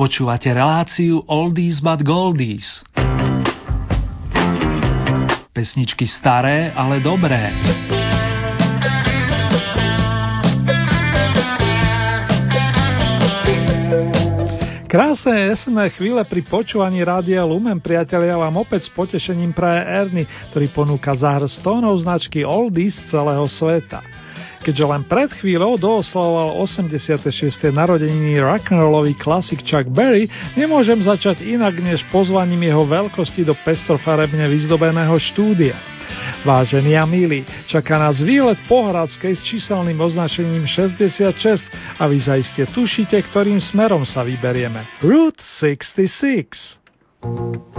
Počúvate reláciu Oldies but Goldies. Pesničky staré, ale dobré. Krásne jesenné chvíle pri počúvaní Rádia Lumen, priatelia, vám opäť s potešením praje Erny, ktorý ponúka zahr z tónov značky Oldies z celého sveta. Keďže len pred chvíľou dooslavoval 86. narodeniny rock'n'rollový klasik Chuck Berry, nemôžem začať inak než pozvaním jeho veľkosti do pestrofarebne vyzdobeného štúdia. Vážení a milí, čaká nás výlet po Hradskej s číselným označením 66 a vy zaiste tušíte, ktorým smerom sa vyberieme. Route 66.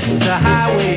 The highway,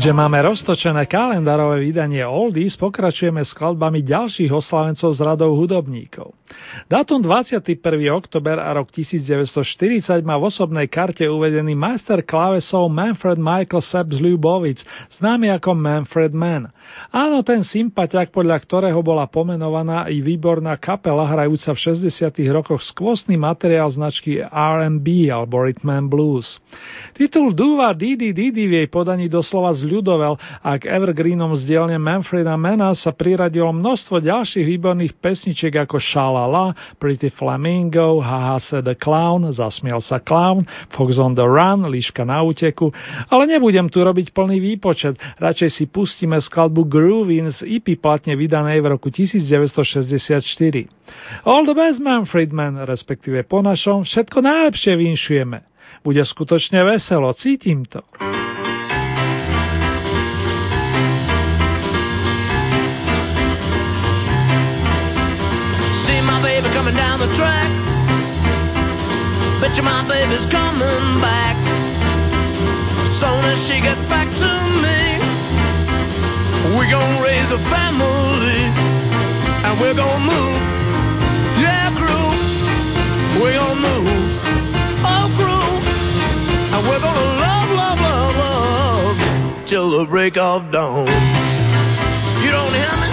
Keďže máme roztočené kalendárové vydanie Oldies, pokračujeme skladbami ďalších oslavencov z radov hudobníkov. Dátum 21. oktober a rok 1940 má v osobnej karte uvedený majster klávesov Manfred Michael Sepp z Ľubovic, známy ako Manfred Mann. Áno, ten sympatiak, podľa ktorého bola pomenovaná i výborná kapela hrajúca v 60. rokoch skvostný materiál značky R&B alebo Rhythm Blues. Titul Duva Didi Didi v jej podaní doslova zľudovel a k Evergreenom z dielne Manfreda Mana sa priradilo množstvo ďalších výborných pesničiek ako Shalala, Pretty Flamingo, Haha said the Clown, Zasmiel sa Clown, Fox on the Run, Líška na úteku, ale nebudem tu robiť plný výpočet, radšej si pustíme skladbu Groovin z EP platne vydanej v roku 1964. All the best Manfred Man, respektíve po našom, všetko najlepšie vinšujeme. Bude skutočne veselo, cítim to. Down the track. Bet you my baby's coming back. Soon as she gets back to me, we gonna raise a family. And we're gonna move. Yeah, crew. We're gonna move. Oh, crew. And we're gonna love, love, love, love. Till the break of dawn. You don't hear me?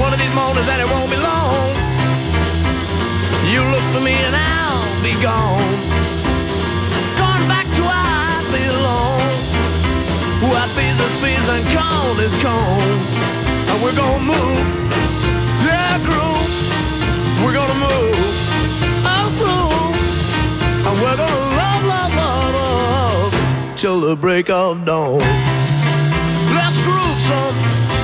One of these mornings and it won't be long. Gone. Going back to where I belong. Where speeds and cold is cold. And we're gonna move. Yeah, groove. We're gonna move. Oh, groove. And we're gonna love, love, love, love. Till the break of dawn. Let's groove some.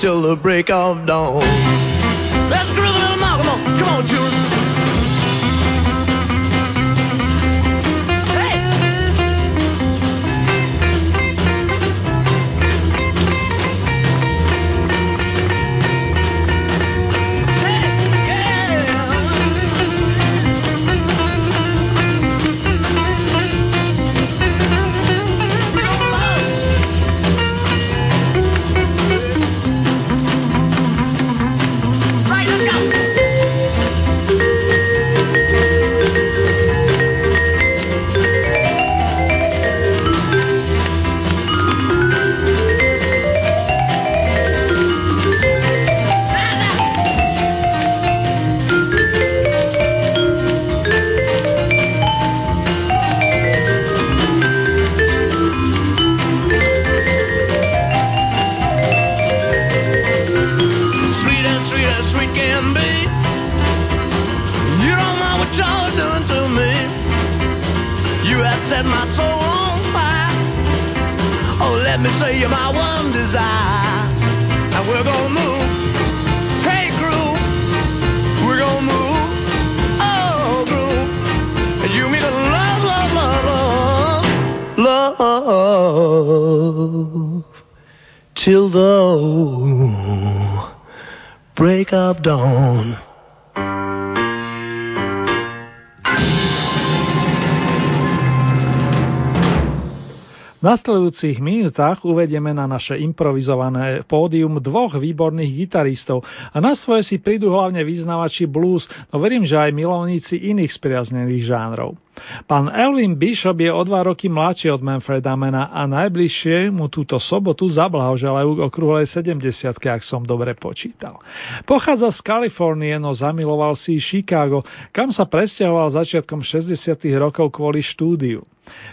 Till the break of dawn. Nasledujúcich minútach uvedieme na naše improvizované pódium dvoch výborných gitaristov a na svoje si prídu hlavne vyznávači blues, no verím, že aj milovníci iných spriaznených žánrov. Pán Elvin Bishop je o dva roky mladší od Manfreda Mana a najbližšie mu túto sobotu zablahoželajú k okrúhlej 70 ak som dobre počítal. Pochádza z Kalifornie, no zamiloval si Chicago, kam sa presťahoval začiatkom 60 rokov kvôli štúdiu.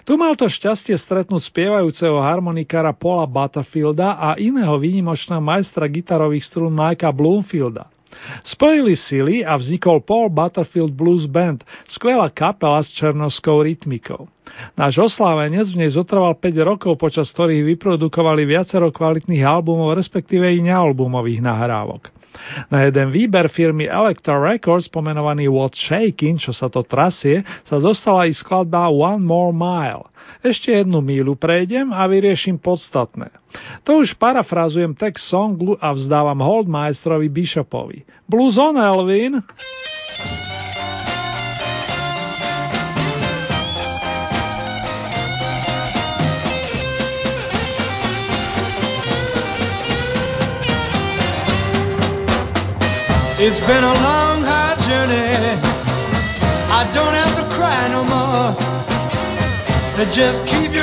Tu mal to šťastie stretnúť spievajúceho harmonikára Paula Butterfielda a iného výnimočného majstra gitarových strún Mikea Bloomfielda. Spojili sily a vznikol Paul Butterfield Blues Band, skvelá kapela s černovskou rytmikou. Náš oslávenec v nej zotrval 5 rokov, počas ktorých vyprodukovali viacero kvalitných albumov, respektíve i nealbumových nahrávok. Na jeden výber firmy Electra Records pomenovaný What Shaking, čo sa to trasie, sa dostala i skladba One More Mile. Ešte jednu mílu prejdem a vyrieším podstatné. To už parafrazujem text songu a vzdávam hold majstrovi Bishopovi. Blues on, Elvin! It's been a long, hard journey. I don't have to cry no more. Just keep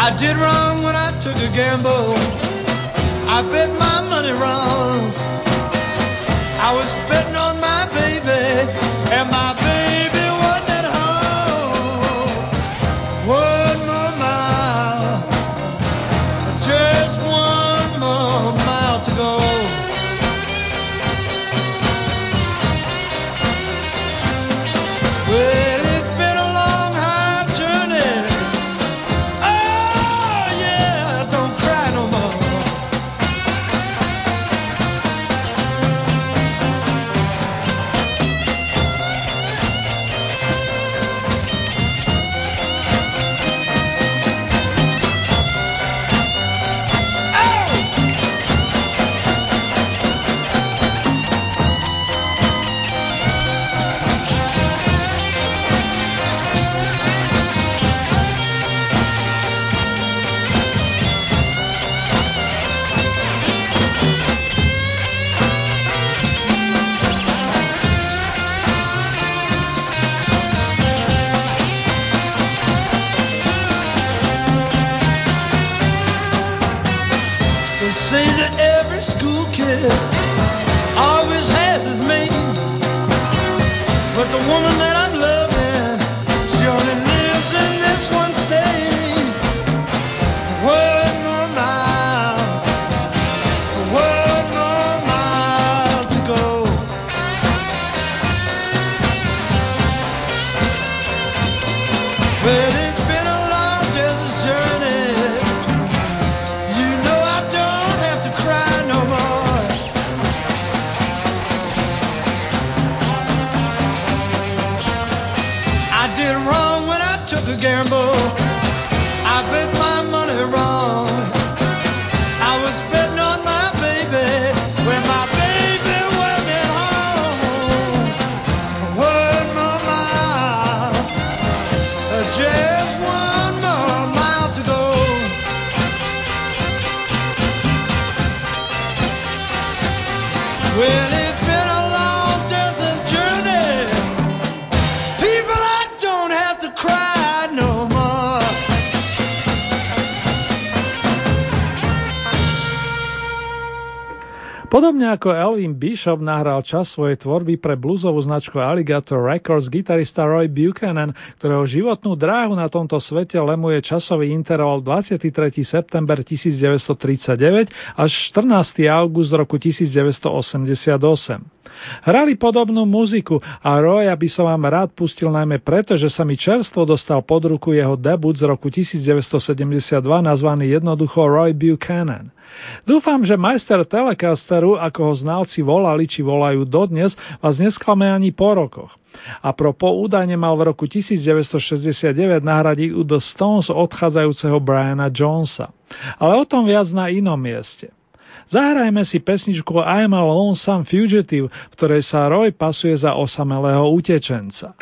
I did wrong when I took a gamble. I bet my money wrong. I was betting on. Podobne ako Elvin Bishop nahral čas svojej tvorby pre bluesovú značku Alligator Records gitarista Roy Buchanan, ktorého životnú dráhu na tomto svete lemuje časový interval 23. september 1939 až 14. august roku 1988. Hrali podobnú muziku a Roya by som vám rád pustil najmä preto, že sa mi čerstvo dostal pod ruku jeho debut z roku 1972 nazvaný jednoducho Roy Buchanan. Dúfam, že majster Telecasteru, ako ho znalci volali či volajú dodnes, vás nesklame ani po rokoch. A propo údajne mal v roku 1969 nahradiť u The Stones odchádzajúceho Briana Jonesa. Ale o tom viac na inom mieste. Zahrajme si pesničku I'm a Lonesome Fugitive, v ktorej sa Roy pasuje za osamelého utečenca.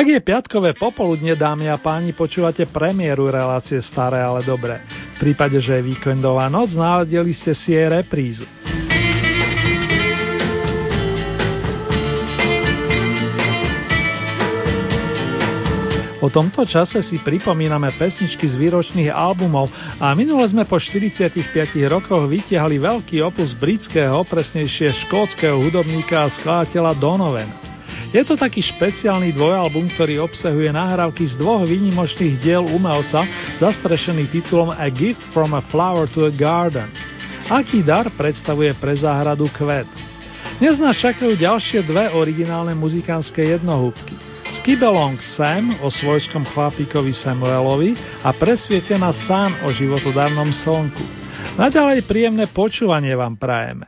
Ak je piatkové popoludne, dámy a páni, počúvate premiéru relácie Staré, ale dobré. V prípade, že je víkendová noc, náledili ste si jej reprízu. O tomto čase si pripomíname pesničky z výročných albumov a minule sme po 45 rokoch vytiahli veľký opus britského, presnejšie škótskeho hudobníka a skladateľa Donovena. Je to taký špeciálny dvojalbum, ktorý obsahuje nahrávky z dvoch výnimočných diel umelca, zastrešený titulom A Gift from a Flower to a Garden. Aký dar predstavuje pre záhradu kvet? Dnes nás čakajú ďalšie dve originálne muzikánske jednohúbky. Skibelong Sam o svojskom chlapíkovi Samuelovi a presvietená San o životodárnom slnku. Naďalej príjemné počúvanie vám prajeme.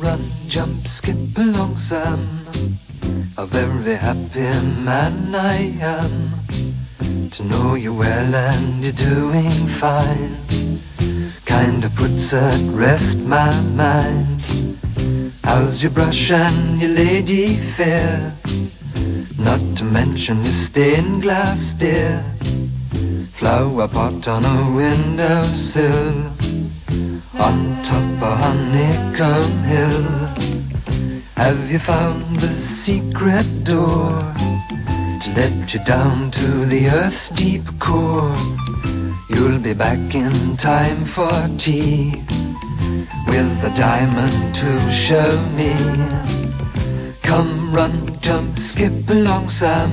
Run, jump, skip along Sam A very happy man I am To know you well and you're doing fine Kinda puts at rest my mind How's your brush and your lady fair? Not to mention the stained glass, dear. Flower pot on a windowsill. On top of Honeycomb Hill. Have you found the secret door to let you down to the earth's deep core? You'll be back in time for tea with a diamond to show me. Come, run, jump, skip along, Sam.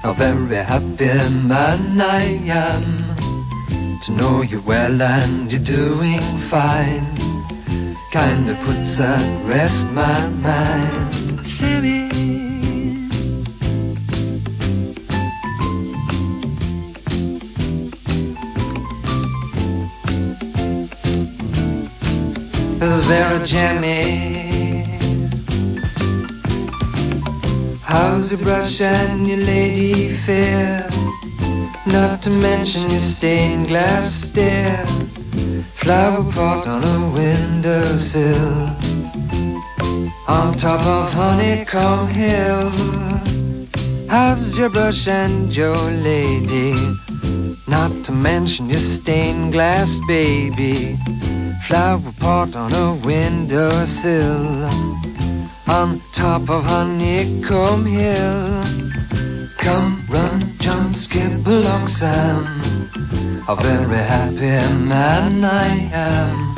How very happy man I am to know you well and you're doing fine. Kinda puts at rest my mind. Sammy. Vera Jammy. How's your brush and your lady fair? Not to mention your stained glass stare. Flower pot on a windowsill. On top of Honeycomb Hill. How's your brush and your lady? Not to mention your stained glass baby. Flower pot on a windowsill on top of Honeycomb Hill. Come, run, skip along, Sam. A very happy man I am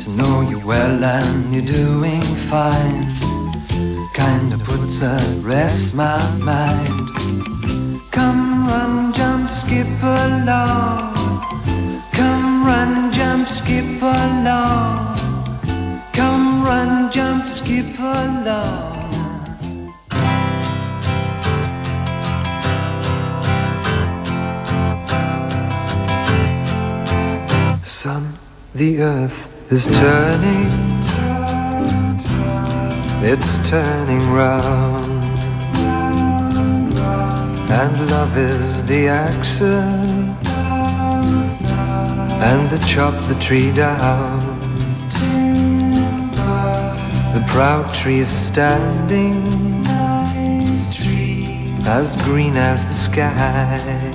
to know you well and you're doing fine. Kinda puts at rest my mind. Come, run, jump, skip along. Come, run, jump, skip along. Come run, jump, skip along. The earth is turning, it's turning round, and love is the action, and the chop the tree down. The proud trees standing as green as the sky,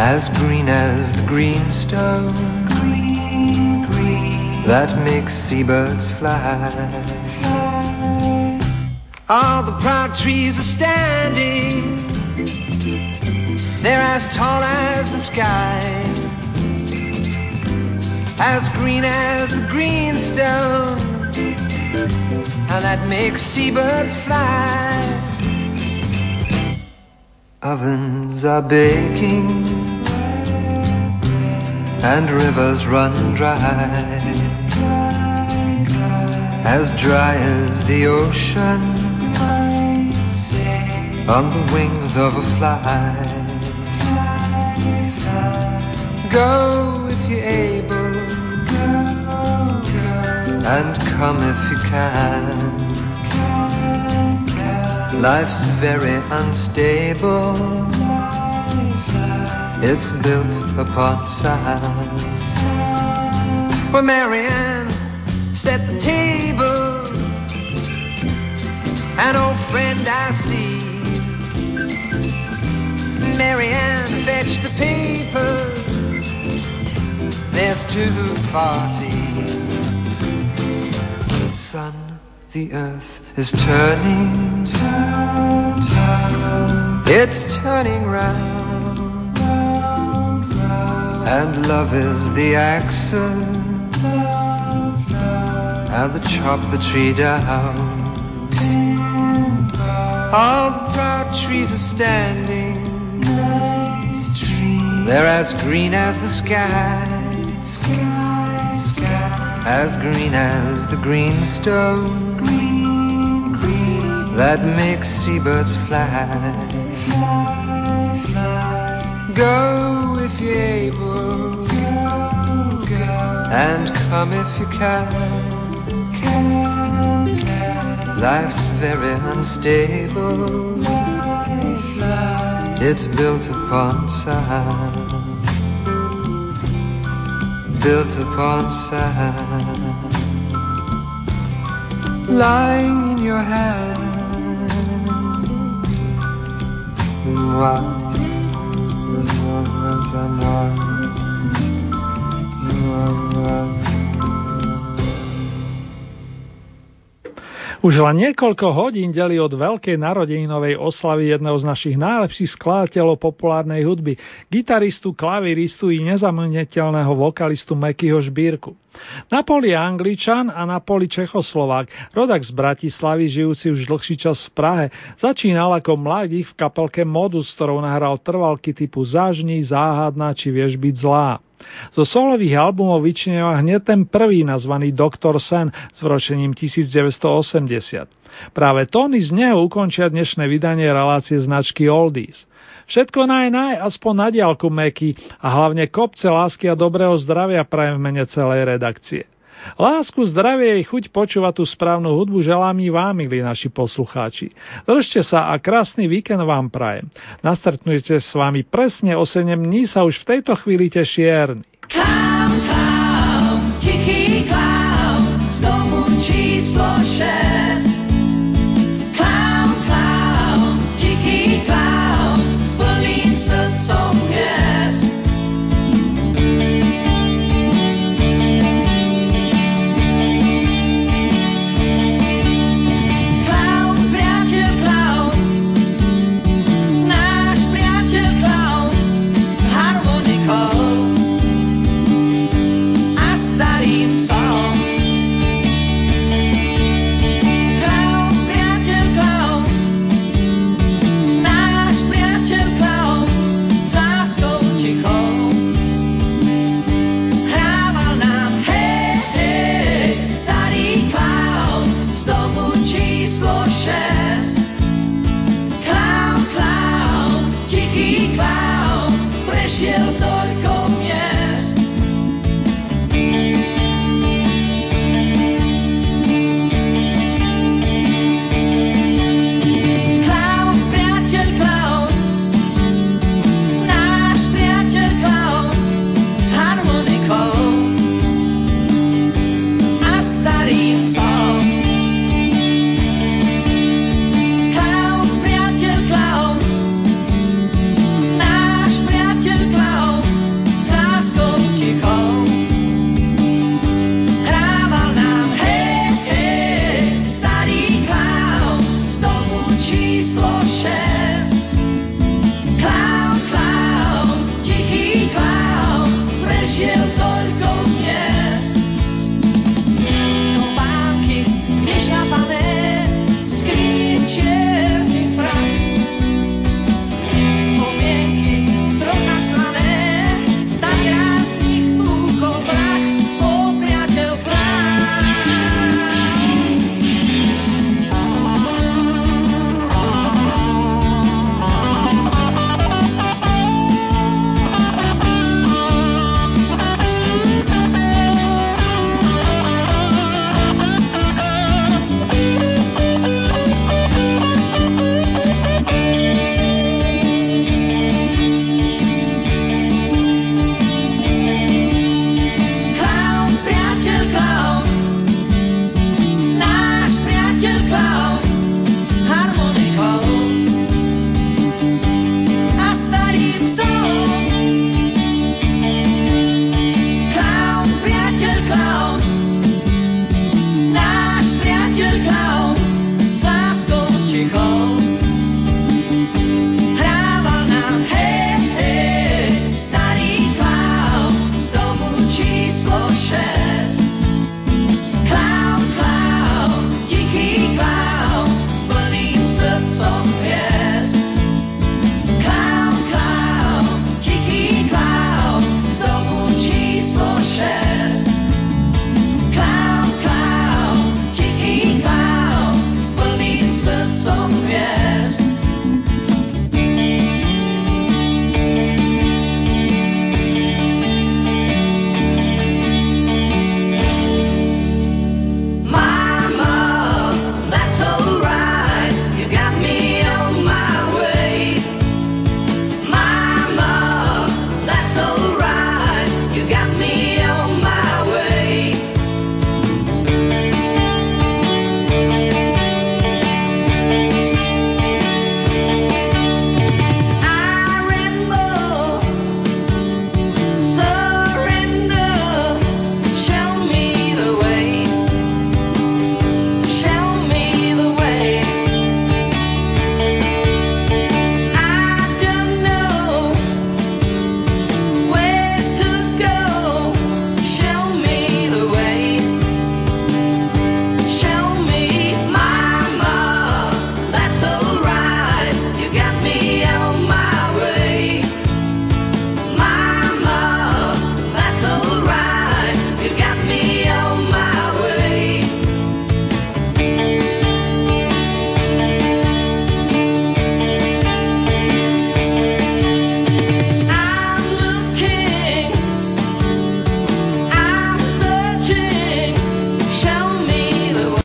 as green as the green stone that makes seabirds fly. All the proud trees are standing, they're as tall as the sky as green as the greenstone, and that makes seabirds fly. Ovens are baking, and rivers run dry, as dry as the ocean on the wings of a fly. Go if you're able and come if you can. Life's very unstable, it's built upon science. Well, Marianne set the table, An old friend I see Marianne fetch the papers. There's two parties. Sun, the earth is turning, turn, turn. It's turning round. And love is the axle and the chop the tree down. All the proud trees are standing. They're as green as the sky, as green as the green stone that makes seabirds fly. Go if you're able, and come if you can. Life's very unstable. It's built upon sand. Built upon sand. Lying in your hand. Wow. Už len niekoľko hodín delí od veľkej narodeninovej oslavy jedného z našich najlepších skladateľov populárnej hudby, gitaristu, klaviristu i nezameniteľného vokalistu Mekyho Žbírku. Na poli Angličan a na poli Čechoslovák, rodak z Bratislavy, žijúci už dlhší čas v Prahe, začínal ako mladík v kapelke Modus, ktorou nahral trvalky typu Zážní, Záhadná či Vieš byť zlá. Zo solových albumov vyčneva hneď ten prvý nazvaný Dr. Sen s vročením 1980. Práve tóny z neho ukončia dnešné vydanie relácie značky Oldies. Všetko naj naj, aspoň na diálku Meky a hlavne kopce lásky a dobrého zdravia prajem v mene celej redakcie. Lásku, zdravie i chuť počúvať tú správnu hudbu želám i vám, milí naši poslucháči. Držte sa a krásny víkend vám prajem. Nastartnujte s vami presne o 7 dní sa už v tejto chvíli teší Erny. Clown, tichý clown, z domu číslo 6.